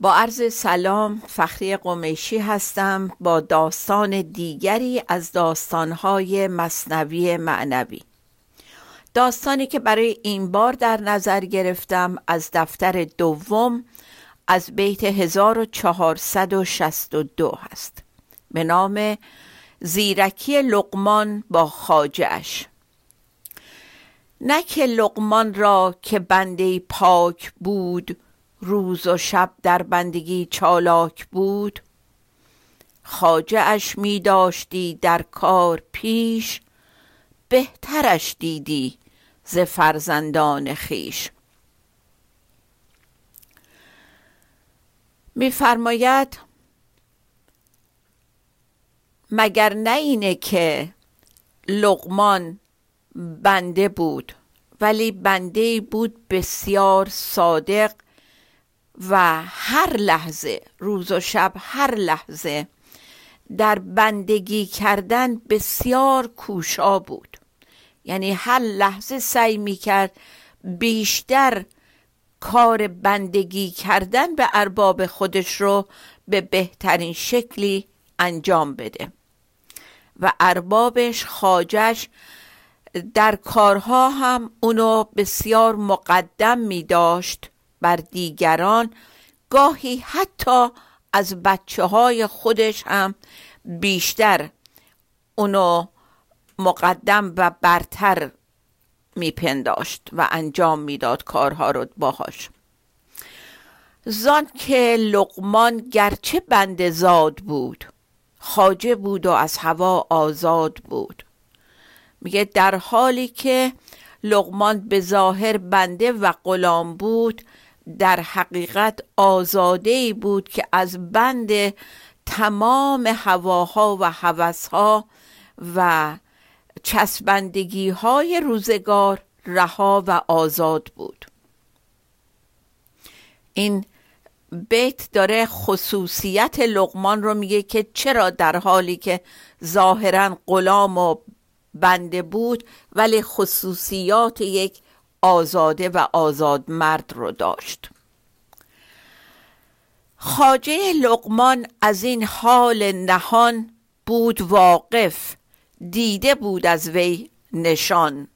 با عرض سلام فخری قمیشی هستم با داستان دیگری از داستانهای مصنوی معنوی. داستانی که برای این بار در نظر گرفتم از دفتر دوم از بیت 1462 هست. به نام زیرکی لقمان با خاجش نه که لقمان را که بنده پاک بود روز و شب در بندگی چالاک بود. خاجه اش می داشتی در کار پیش بهترش دیدی ز فرزندان خیش میفرماید مگر نه اینه که لقمان بنده بود ولی بنده بود بسیار صادق و هر لحظه روز و شب هر لحظه در بندگی کردن بسیار کوشا بود. یعنی هر لحظه سعی می‌کرد بیشتر کار بندگی کردن به ارباب خودش رو به بهترین شکلی انجام بده. و اربابش خاجش در کارها هم اونو بسیار مقدم می داشت بر دیگران گاهی حتی از بچه های خودش هم بیشتر اونو مقدم و برتر میپنداشت و انجام می‌داد کارها رو باهاش. زان که لقمان گرچه بند زاد بود خاجه بود و از هوا آزاد بود. میگه در حالی که لقمان به ظاهر بنده و غلام بود در حقیقت آزاده بود که از بند تمام هواها و هوسها و چسبندگی های روزگار رها و آزاد بود. این بیت داره خصوصیت لقمان رو میگه که چرا در حالی که ظاهرا غلام و بنده بود ولی خصوصیات یک آزاده و آزاد مرد رو داشت. خاجه لقمان از این حال نهان بود واقف دیده بود از وی نشان.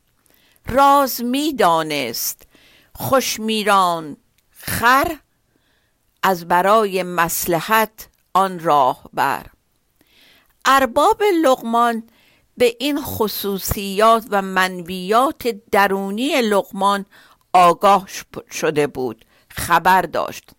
راز می‌دانست خوش میران خر از برای مسلحت آن راه بر ارباب لقمان به این خصوصیات و منویات درونی لقمان آگاه شده بود خبر داشت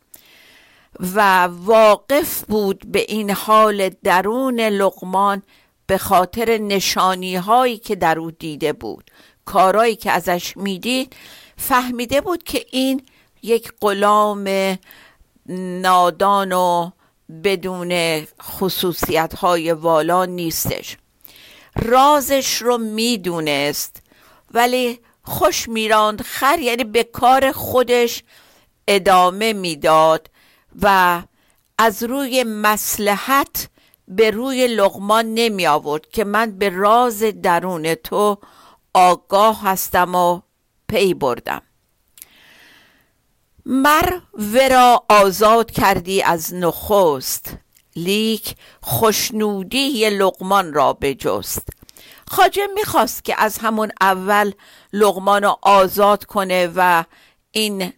و واقف بود به این حال درون لقمان به خاطر نشانی هایی که در او دیده بود. کارایی که ازش می‌دید فهمیده بود که این یک غلام نادان و بدون خصوصیت های والا نیستش. رازش رو می‌دونست. ولی خوش میراند خر یعنی به کار خودش ادامه می‌داد و از روی مسلحت به روی لغمان نمی آورد که من به راز درون تو آگاه هستم و پی بردم. مر ورا آزاد کردی از نخست. لیک خوشنودی لقمان را بجست خاجه می‌خواست که از همون اول لقمان رو آزاد کنه و این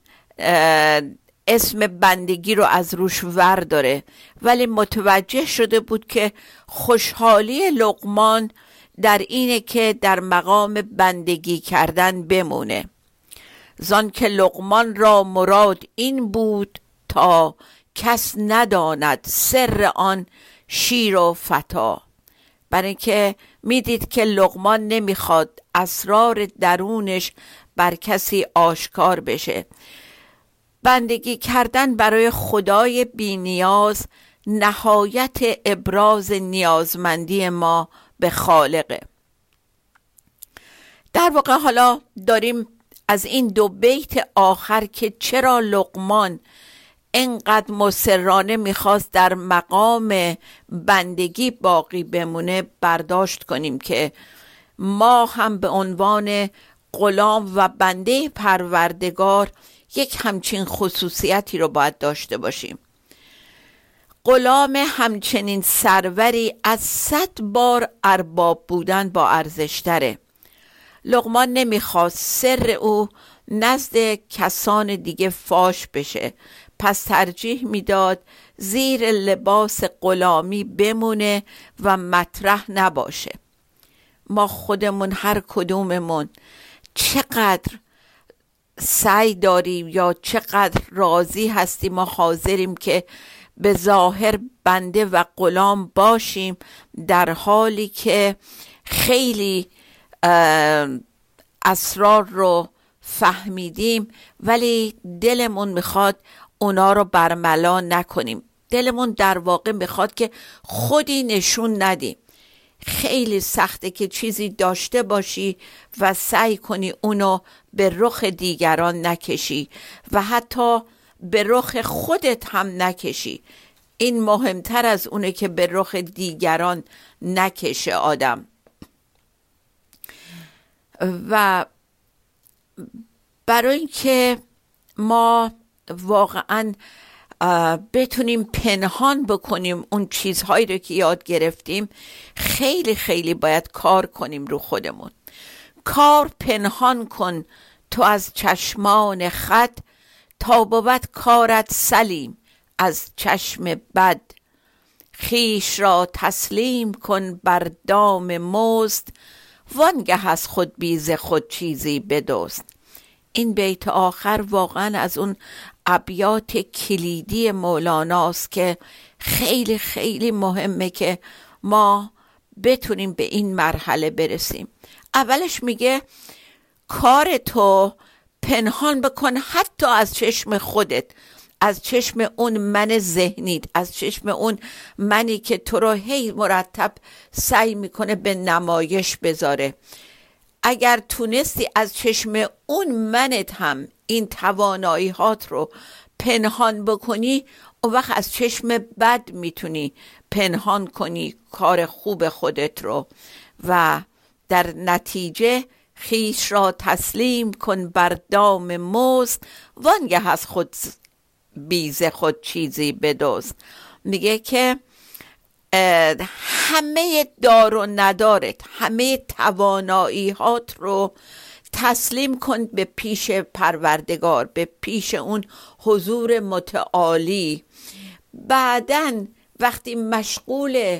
اسم بندگی رو از روش ور داره ولی متوجه شده بود که خوشحالی لقمان در اینه که در مقام بندگی کردن بمونه. زان که لقمان را مراد این بود تا کس نداند سر آن شیر و فتا. برای اینکه می‌دید که لقمان نمی‌خواد اسرار درونش بر کسی آشکار بشه. بندگی کردن برای خدای بینیاز نهایت ابراز نیازمندی ما به خالقه. در واقع حالا داریم از این دو بیت آخر که چرا لقمان انقدر مسررانه می‌خواست در مقام بندگی باقی بمونه برداشت کنیم که ما هم به عنوان غلام و بنده پروردگار یک همچین خصوصیتی رو باید داشته باشیم. غلام همچنین سروری از صد بار ارباب بودن با ارزشتره. لغمان نمی‌خواست سر او نزد کسان دیگه فاش بشه. پس ترجیح می‌داد زیر لباس غلامی بمونه و مطرح نباشه. ما خودمون هر کدوممون چقدر سعی داریم یا چقدر راضی هستیم ما حاضریم که به ظاهر بنده و غلام باشیم در حالی که خیلی اسرار رو فهمیدیم ولی دلمون می‌خواد اونا رو برملا نکنیم. دلمون در واقع می‌خواد که خودی نشون ندیم خیلی سخته که چیزی داشته باشی و سعی کنی اونو به رخ دیگران نکشی و حتی به رخ خودت هم نکشی. این مهمتر از اونه که به رخ دیگران نکشه آدم. و برای اینکه ما واقعا بتونیم پنهان بکنیم اون چیزهایی رو که یاد گرفتیم. خیلی خیلی باید کار کنیم رو خودمون. کار پنهان کن. تو از چشمان خط تا بود کارت سلیم. از چشم بد. خیش را تسلیم کن بر دام مزد. وانگه از خود بیز خود چیزی بدوست این بیت آخر واقعا از اون ابیات کلیدی مولاناست که خیلی خیلی مهمه که ما بتونیم به این مرحله برسیم. اولش میگه کار تو پنهان بکن حتی از چشم خودت از چشم اون من ذهنیت از چشم اون منی که تو رو هی مرتب سعی می‌کنه به نمایش بذاره. اگر تونستی از چشم اون منت هم این توانایی هات رو پنهان بکنی اون وقت از چشم بد می‌تونی پنهان کنی کار خوب خودت رو. و در نتیجه خیش را تسلیم کن بر دام مزد وانگه از خود بیز خود چیزی بدوست میگه که همه دار و ندارت همه توانایی هات رو تسلیم کن به پیش پروردگار به پیش اون حضور متعالی. بعدا وقتی مشغول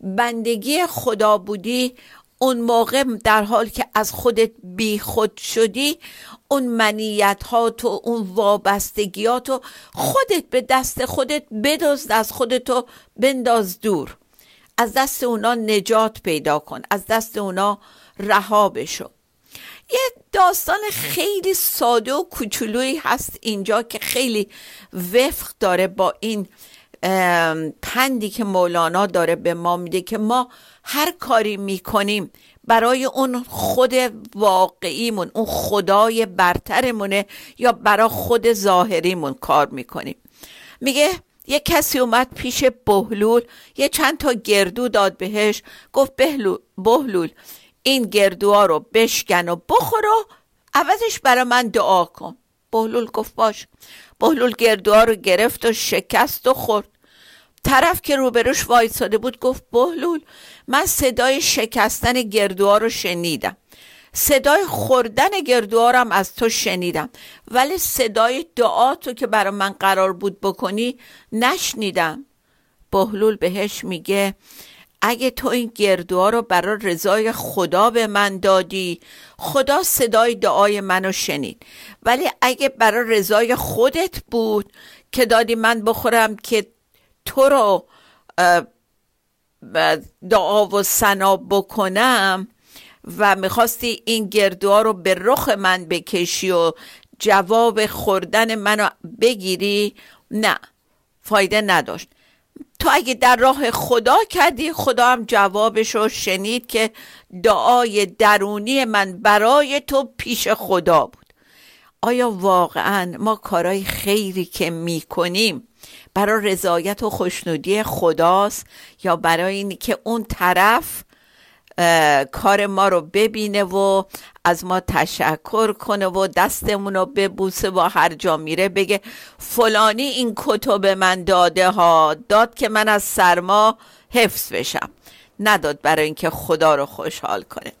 بندگی خدا بودی اون موقع در حال که از خودت بی خود شدی اون منیت ها تو اون وابستگیات و خودت به دست خودت بدزد از خودتو بنداز دور. از دست اونا نجات پیدا کن از دست اونا رها بشو. یه داستان خیلی ساده و کوچولویی هست اینجا که خیلی وفق داره با این پندی که مولانا داره به ما میده که ما هر کاری می‌کنیم برای اون خود واقعیمون اون خدای برترمونه یا برای خود ظاهریمون کار می‌کنیم. میگه یه کسی اومد پیش بهلول یه چند تا گردو داد بهش گفت بهلول بهلول این گردوها رو بشکن و بخور و عوضش برای من دعا کن. بهلول گفت باش. بهلول گردوها رو گرفت و شکست و خورد. طرف که روبروش وایساده بود گفت بهلول من صدای شکستن گردوها رو شنیدم. صدای خوردن گردوارم از تو شنیدم. ولی صدای دعاتو که برای من قرار بود بکنی نشنیدم. بهلول بهش میگه اگه تو این گردوها رو برای رضای خدا به من دادی خدا صدای دعای منو شنید. ولی اگه برای رضای خودت بود که دادی من بخورم که تو رو دعا و سنا بکنم و می‌خواستی این گردوها رو به رخ من بکشی و جواب خوردن منو بگیری نه فایده نداشت. تو اگه در راه خدا کردی خدا هم جوابش رو شنید که دعای درونی من برای تو پیش خدا بود. آیا واقعا ما کارهای خیری که می‌کنیم برای رضایت و خوشنودی خداست یا برای اینی که اون طرف کار ما رو ببینه و از ما تشکر کنه و دستمون رو ببوسه و هر جا میره بگه فلانی این کتب من داده ها داد که من از سرما حفظ بشم. نداد برای اینکه خدا رو خوشحال کنه.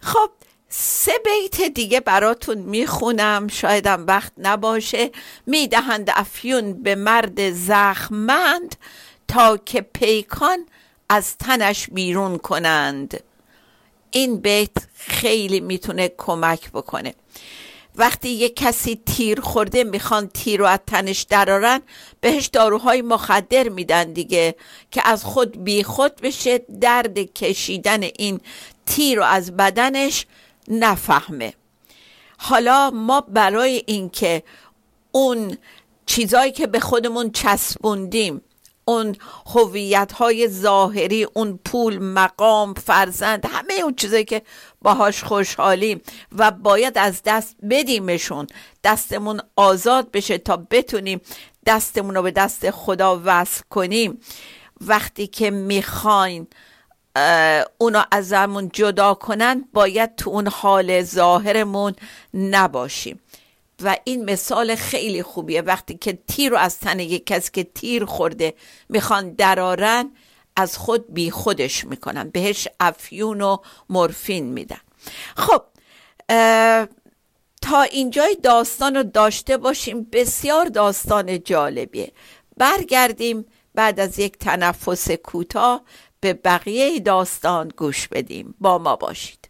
خب سه بیت دیگه براتون می‌خونم. شایدم وقت نباشه. می‌دهند افیون به مرد زخمند تا که پیکان از تنش بیرون کنند. این بیت خیلی می‌تونه کمک بکنه. وقتی یه کسی تیر خورده می‌خوان تیر رو از تنش درارن بهش داروهای مخدر میدن دیگه که از خود بی خود بشه درد کشیدن این تیر رو از بدنش نفهمه. حالا ما برای اینکه اون چیزایی که به خودمون چسبوندیم اون هویت های ظاهری اون پول مقام فرزند همه اون چیزایی که باهاش خوشحالیم و باید از دست بدیمشون دستمون آزاد بشه تا بتونیم دستمون رو به دست خدا وصل کنیم. وقتی که می‌خواین اونو ازمون جدا کنن باید تو اون حال ظاهرمون نباشیم. و این مثال خیلی خوبیه. وقتی که تیر رو از تن یک کسی که تیر خورده می‌خوان درارن از خود بی خودش می‌کنن. بهش افیون و مورفین میدن. خب تا اینجای داستان رو داشته باشیم بسیار داستان جالبیه. برگردیم بعد از یک تنفس کوتاه به بقیه داستان گوش بدیم. با ما باشید.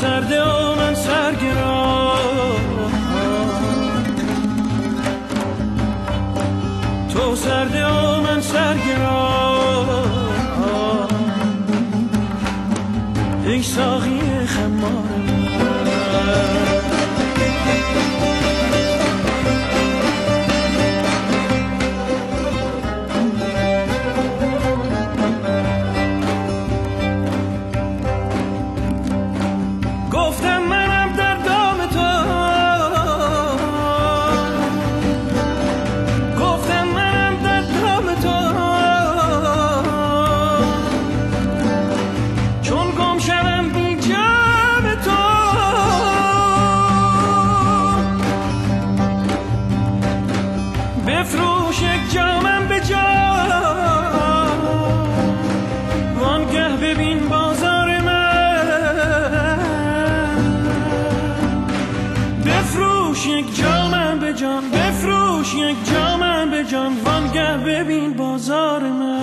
سرده و من سرگران تو سرده و من سرگران ای ساقی بفروش یک جامم به جا. وانگه ببین بازار من. بفروش یک جامم به جان بفروش یک جامم به جان وانگه ببین بازار من.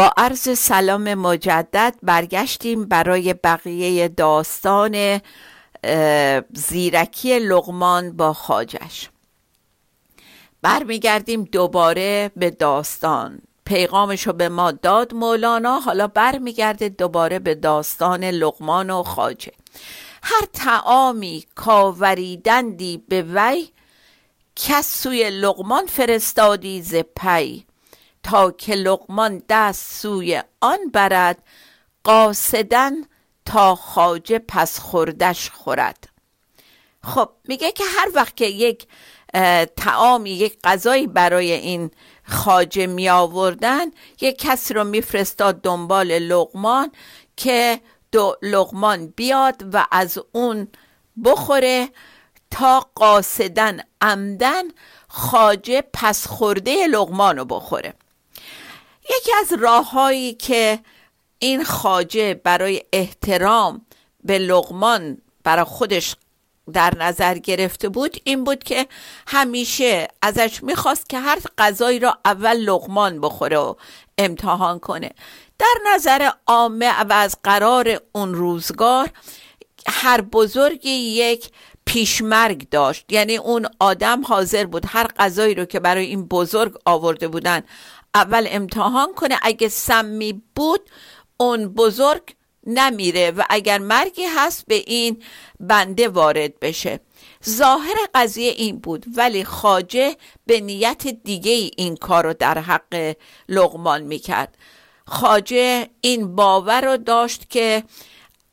با عرض سلام مجدد برگشتیم برای بقیه داستان زیرکی لغمان با خاجش برمیگردیم دوباره به داستان. پیغامش رو به ما داد مولانا حالا برمیگرده دوباره به داستان لغمان و خاجه هر تعامی کاوریدندی به وی کس سوی لغمان فرستادی ز پی. که لغمان دست سوی آن برد قاصدن تا خاجه پس خوردش خورد. خب میگه که هر وقت که یک تعامی یک غذایی برای این خاجه می آوردن یک کسی رو میفرستاد دنبال لغمان که دو لغمان بیاد و از اون بخوره تا قاصدن عمدن خاجه پس خورده لغمان رو بخوره. یکی از راههایی که این خاجه برای احترام به لغمان برای خودش در نظر گرفته بود این بود که همیشه ازش می‌خواست که هر غذایی را اول لغمان بخوره و امتحان کنه. در نظر عامه و از قرار اون روزگار هر بزرگی یک پیشمرگ داشت. یعنی اون آدم حاضر بود هر غذایی رو که برای این بزرگ آورده بودن اول امتحان کنه. اگه سمی بود اون بزرگ نمیره و اگر مرگی هست به این بنده وارد بشه. ظاهر قضیه این بود ولی خاجه به نیت دیگه این کار رو در حق لغمان می‌کرد. خاجه این باور رو داشت که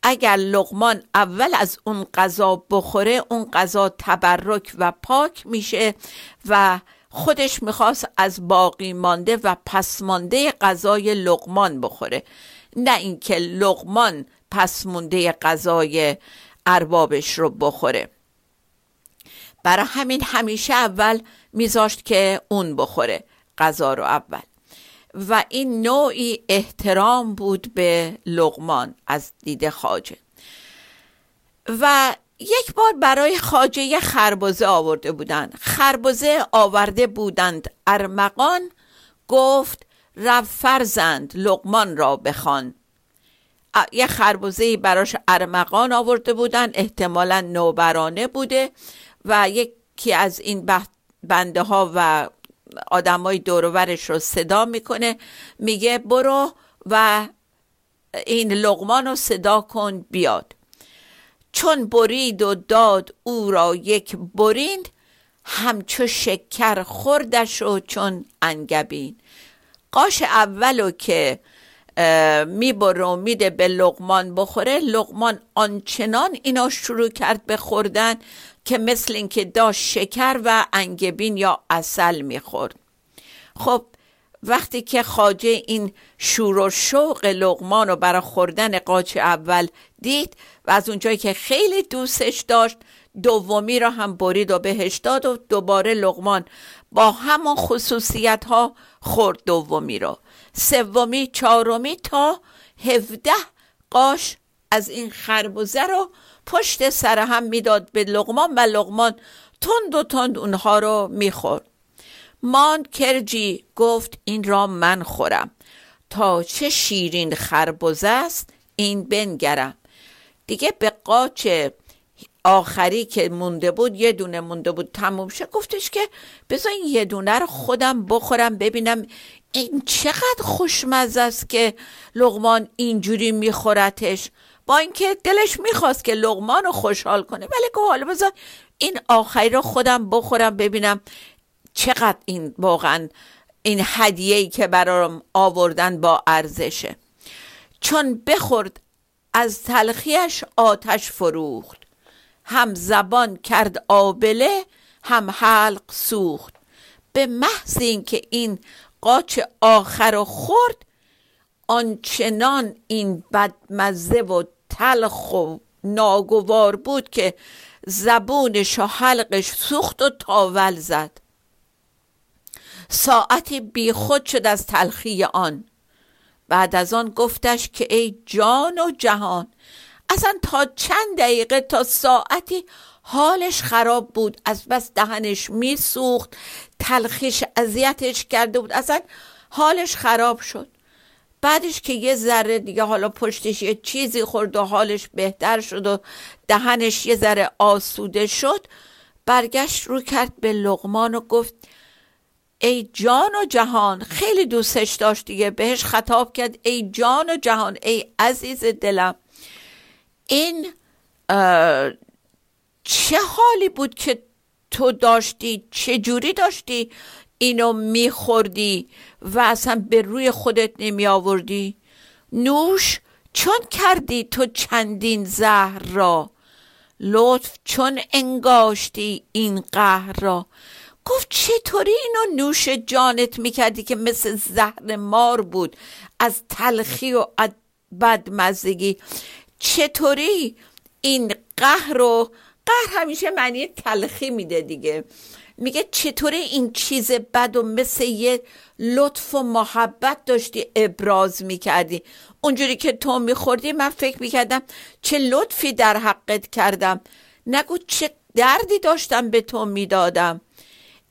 اگر لغمان اول از اون غذا بخوره اون غذا تبرک و پاک میشه و خودش می‌خواست از باقی مانده و پس مانده غذای لغمان بخوره. نه اینکه لغمان پس مونده غذای اربابش رو بخوره. برای همین همیشه اول میذاشت که اون بخوره غذا رو اول. و این نوعی احترام بود به لغمان از دید خاجه و یک بار برای خاجه خربزه آورده بودند. خربزه آورده بودند. ارمغان گفت رب فرزند لقمان را بخوان. یه خربوزه براش ارمغان آورده بودن احتمالا نوبرانه بوده و یکی از این بنده ها و آدمای دورورش رو صدا می‌کنه. میگه برو و این لغمان رو صدا کن بیاد. چون برید و داد او را یک بریند همچو شکر خوردش و چون انگبین. قاش اولو که می‌بره و میده به لغمان بخوره لغمان آنچنان اینا شروع کرد به خوردن که مثل اینکه داشت شکر و انگبین یا اصل می‌خورد. خب وقتی که خاجه این شور و شوق لغمان رو برای خوردن قاچ اول دید و از اونجایی که خیلی دوستش داشت دومی را هم برید و بهش داد و دوباره لغمان با همان خصوصیت ها خورد دومی رو. سومی چهارمی تا هفده قاش از این خربوزه رو پشت سر هم می‌داد به لغمان و لغمان تند و تند اونها رو می‌خورد. مان کرجی گفت این را من خورم. تا چه شیرین خربزه است این بنگرم. دیگه به قاچ آخری که مونده بود یه دونه مونده بود تموم شد. گفتش که بذار این یه دونه رو خودم بخورم ببینم این چقدر خوشمزه است که لغمان اینجوری میخورتش. با اینکه دلش می‌خواست که لغمان رو خوشحال کنه. ولی که حالا بذار این آخری رو خودم بخورم ببینم چقدر این واقعا این هدیه‌ای که برام آوردن با ارزشه. چون بخورد از تلخیش آتش فروخت. هم زبان کرد آبله هم حلق سوخت. به محض اینکه این قاچ آخر رو خورد آنچنان این بدمزه و تلخ و ناگوار بود که زبونش و حلقش سوخت و تاول زد. ساعتی بیخود شد از تلخی آن. بعد از آن گفتش که ای جان و جهان اصلا تا چند دقیقه تا ساعتی حالش خراب بود از بس دهنش میسوخت تلخیش اذیتش کرده بود اصلا حالش خراب شد. بعدش که یه ذره دیگه حالا پشتش یه چیزی خورد و حالش بهتر شد و دهنش یه ذره آسوده شد برگشت رو کرد به لغمان و گفت ای جان و جهان خیلی دوستش داشت دیگه بهش خطاب کرد ای جان و جهان ای عزیز دلم. این چه حالی بود که تو داشتی؟ چه جوری داشتی اینو میخوردی و اصلا به روی خودت نمی آوردی نوش چون کردی تو چندین زهر را؟ لطف چون انگاشتی این قهر را؟ گفت چطوری اینو نوش جانت می‌کردی که مثل زهر مار بود؟ از تلخی و بدمزگی. چطوری این قهر و قهر همیشه معنی تلخی میده دیگه. میگه چطوری این چیز بد و مثل یه لطف و محبت داشتی ابراز می‌کردی. اونجوری که تو میخوردی من فکر می‌کردم چه لطفی در حقت کردم. نگو چه دردی داشتم به تو می‌دادم.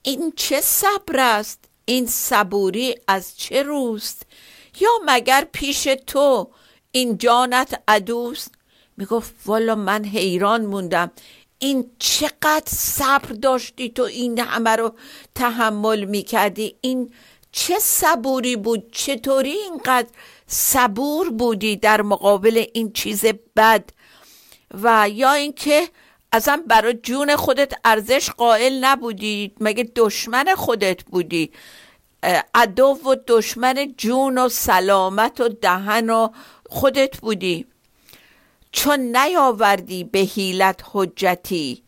این چه صبر است؟ این صبوری از چه روست؟ یا مگر پیش تو این جانت عدوست؟ می‌گفت والا من حیران موندم. این چقدر صبر داشتی تو این همه رو تحمل می‌کردی؟ این چه صبوری بود؟ چطوری اینقدر صبور بودی در مقابل این چیز بد؟ و یا اینکه اصلا برای جون خودت ارزش قائل نبودی. مگه دشمن خودت بودی؟ عدو و دشمن جون و سلامت و دهن و خودت بودی. چون نیاوردی به حیلت حجتی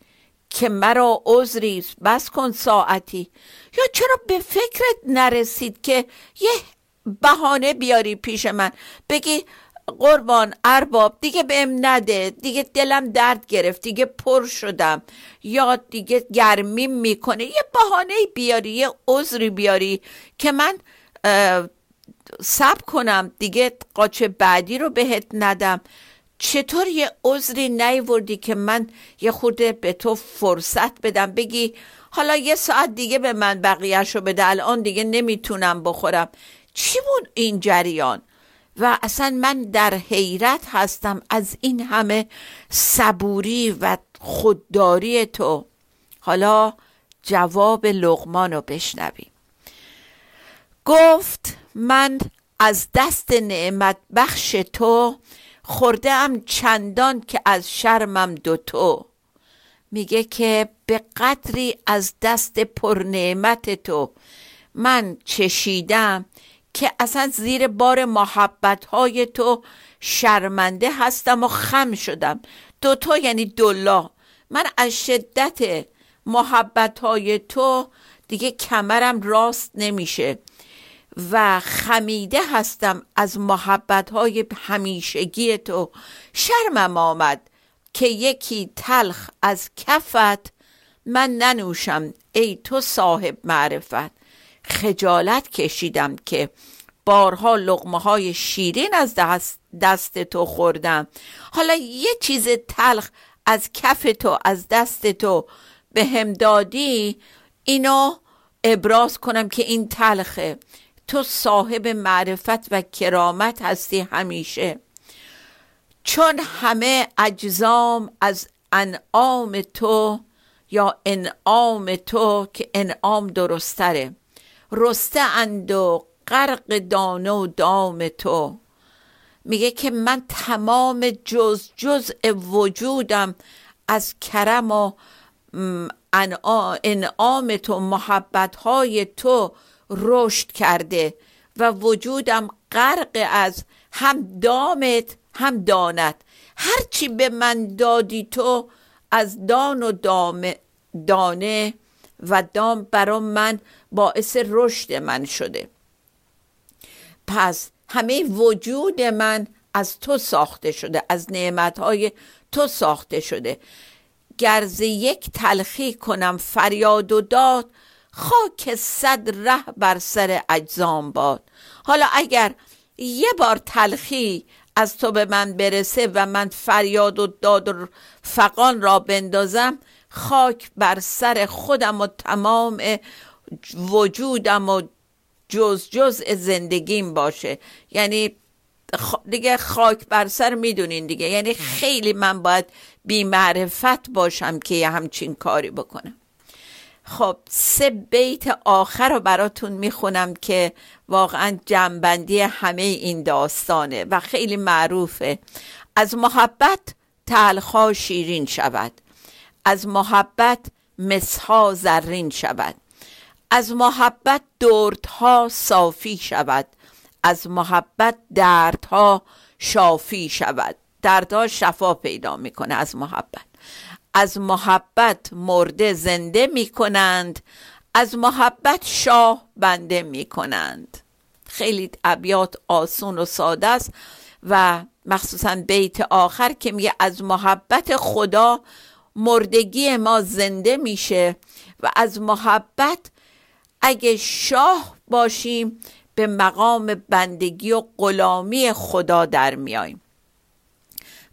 که مرا عذری بس کن ساعتی. یا چرا به فکرت نرسید که یه بهانه بیاری پیش من؟ بگی قربان ارباب دیگه بهم نده. دیگه دلم درد گرفت. دیگه پر شدم. یا دیگه گرمی می‌کنه. یه بهانه بیاری یه عذری بیاری که من سب کنم. دیگه قاچه بعدی رو بهت ندم. چطور یه عذری نیوردی که من یه خورده به تو فرصت بدم؟ بگی حالا یه ساعت دیگه به من بقیهش رو بده. الان دیگه نمی‌تونم بخورم. چی بود این جریان؟ و اصلا من در حیرت هستم از این همه صبوری و خودداری تو. حالا جواب لغمان رو بشنویم. گفت من از دست نعمت بخش تو خورده ام چندان که از شرمم دوتو میگه که به قدری از دست پرنعمت تو من چشیدم که اصلا زیر بار محبت های تو شرمنده هستم و خم شدم. دوتو یعنی دولا من از شدت محبت های تو دیگه کمرم راست نمیشه و خمیده هستم از محبت های همیشگی تو. شرمم آمد که یکی تلخ از کفت من ننوشم ای تو صاحب معرفت. خجالت کشیدم که بارها لغمه های شیرین از دست, دست تو خوردم. حالا یه چیز تلخ از کف تو از دست تو به هم دادی اینو ابراز کنم که این تلخه. تو صاحب معرفت و کرامت هستی همیشه. چون همه اجزام از انعام تو یا انعام تو که انعام درستره. رسته اند و غرق دانه و دام تو. میگه که من تمام جز جز وجودم از کرم و انعام تو محبت های تو رشد کرده و وجودم غرق از هم دامت هم دانت. هرچی به من دادی تو از دان و دام دانه و دام برا من باعث رشد من شده. پس همه وجود من از تو ساخته شده از نعمتهای تو ساخته شده. گرز یک تلخی کنم فریاد و داد خاک صد ره بر سر اجزام باد. حالا اگر یه بار تلخی از تو به من برسه و من فریاد و داد و فقان را بندازم خاک بر سر خودم و تمام وجودم و جز جز زندگیم باشه. یعنی دیگه خاک بر سر می‌دونین دیگه. یعنی خیلی من باید بی معرفت باشم که یه همچین کاری بکنم. خب سه بیت آخر رو براتون می‌خونم که واقعا جنبندی همه این داستانه و خیلی معروفه. از محبت تلخا شیرین شود. از محبت مسها زرین شود. از محبت دردها صافی شود. از محبت دردها شافی شود. دردها شفا پیدا می‌کنه از محبت. از محبت مرده زنده می‌کنند. از محبت شاه بنده می‌کنند. خیلی ابیات آسون و ساده است و مخصوصا بیت آخر که میگه از محبت خدا مردگی ما زنده میشه و از محبت اگه شاه باشیم به مقام بندگی و غلامی خدا در میاییم.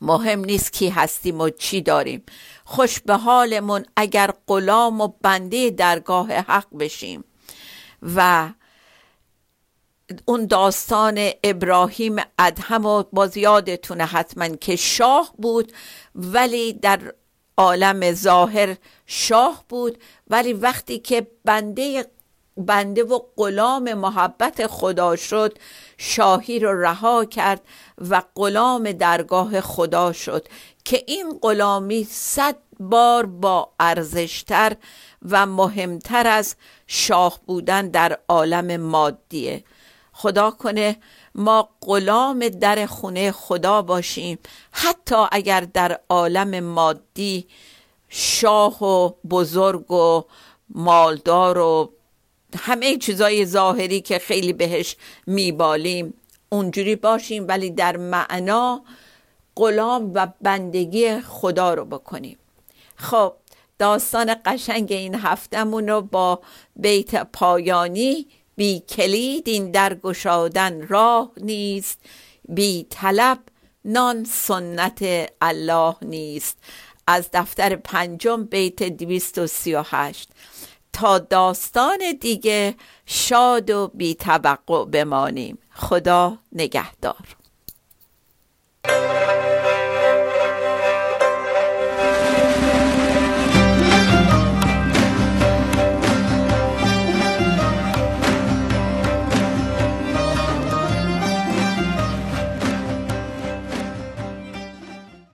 مهم نیست کی هستیم و چی داریم. خوش به حالمون اگر غلام و بنده درگاه حق بشیم و اون داستان ابراهیم ادهم و باز یادتونه حتما که شاه بود ولی در عالم ظاهر شاه بود ولی وقتی که بنده بنده و غلام محبت خدا شد شاهی رو رها کرد و غلام درگاه خدا شد که این غلامی صد بار با ارزشتر و مهمتر از شاه بودن در عالم مادیه. خدا کنه ما غلام در خونه خدا باشیم. حتی اگر در عالم مادی شاه و بزرگ و مالدار و همه چیزای ظاهری که خیلی بهش میبالیم اونجوری باشیم. ولی در معنا غلام و بندگی خدا رو بکنیم. خب داستان قشنگ این هفتمون رو با بیت پایانی بی کلید این در گشادن راه نیست بی طلب نان سنت الله نیست. از دفتر پنجم بیت 238 تا داستان دیگه شاد و بی توقع بمانیم. خدا نگهدار.